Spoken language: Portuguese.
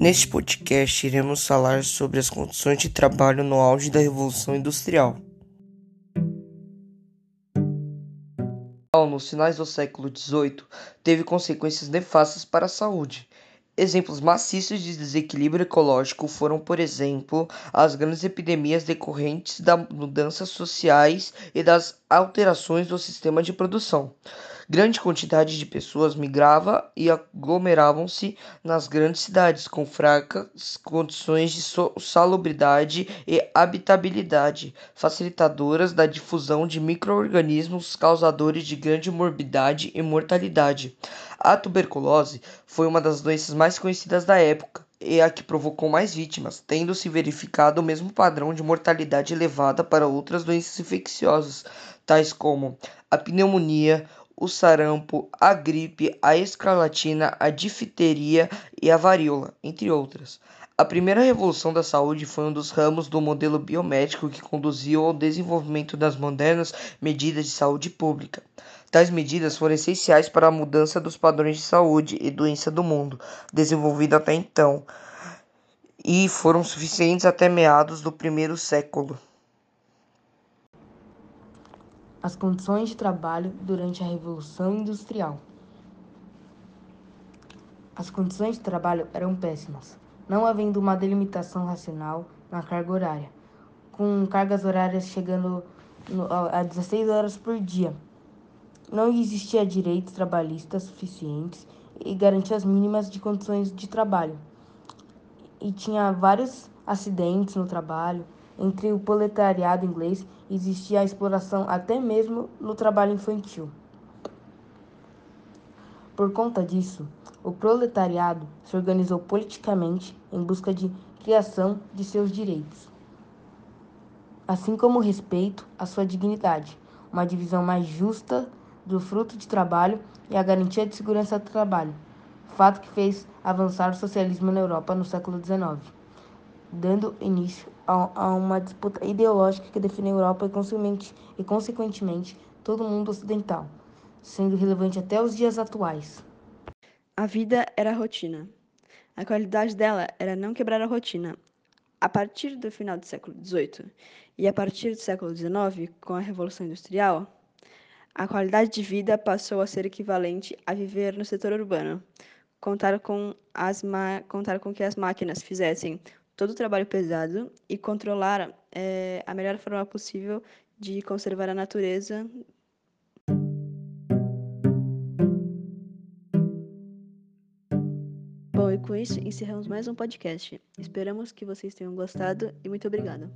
Neste podcast, iremos falar sobre as condições de trabalho no auge da Revolução Industrial. Nos finais do século XVIII, teve consequências nefastas para a saúde. Exemplos maciços de desequilíbrio ecológico foram, por exemplo, as grandes epidemias decorrentes das mudanças sociais e das alterações do sistema de produção. Grande quantidade de pessoas migrava e aglomeravam-se nas grandes cidades, com fracas condições de salubridade e habitabilidade, facilitadoras da difusão de micro-organismos causadores de grande morbidade e mortalidade. A tuberculose foi uma das doenças mais conhecidas da época e a que provocou mais vítimas, tendo se verificado o mesmo padrão de mortalidade elevada para outras doenças infecciosas, tais como a pneumonia, o sarampo, a gripe, a escarlatina, a difteria e a varíola, entre outras. A primeira revolução da saúde foi um dos ramos do modelo biomédico que conduziu ao desenvolvimento das modernas medidas de saúde pública. Tais medidas foram essenciais para a mudança dos padrões de saúde e doença do mundo, desenvolvido até então, e foram suficientes até meados do primeiro século. As condições de trabalho durante a Revolução Industrial. As condições de trabalho eram péssimas, não havendo uma delimitação racional na carga horária, com cargas horárias chegando a 16 horas por dia. Não existia direitos trabalhistas suficientes e garantias mínimas de condições de trabalho. E tinha vários acidentes no trabalho, entre o proletariado inglês existia a exploração até mesmo no trabalho infantil. Por conta disso, o proletariado se organizou politicamente em busca de criação de seus direitos, assim como respeito à sua dignidade, uma divisão mais justa do fruto de trabalho e a garantia de segurança do trabalho, fato que fez avançar o socialismo na Europa no século XIX dando início a, a uma disputa ideológica que define a Europa e, consequentemente, e, consequentemente, todo o mundo ocidental, sendo relevante até os dias atuais. A vida era rotina. A qualidade dela era não quebrar a rotina. A partir do final do século XVIII e a partir do século XIX, com a Revolução Industrial, a qualidade de vida passou a ser equivalente a viver no setor urbano, contar com, as contar com que as máquinas fizessem todo o trabalho pesado e controlar é, a melhor forma possível de conservar a natureza. Bom, e com isso encerramos mais um podcast. Esperamos que vocês tenham gostado e muito obrigada.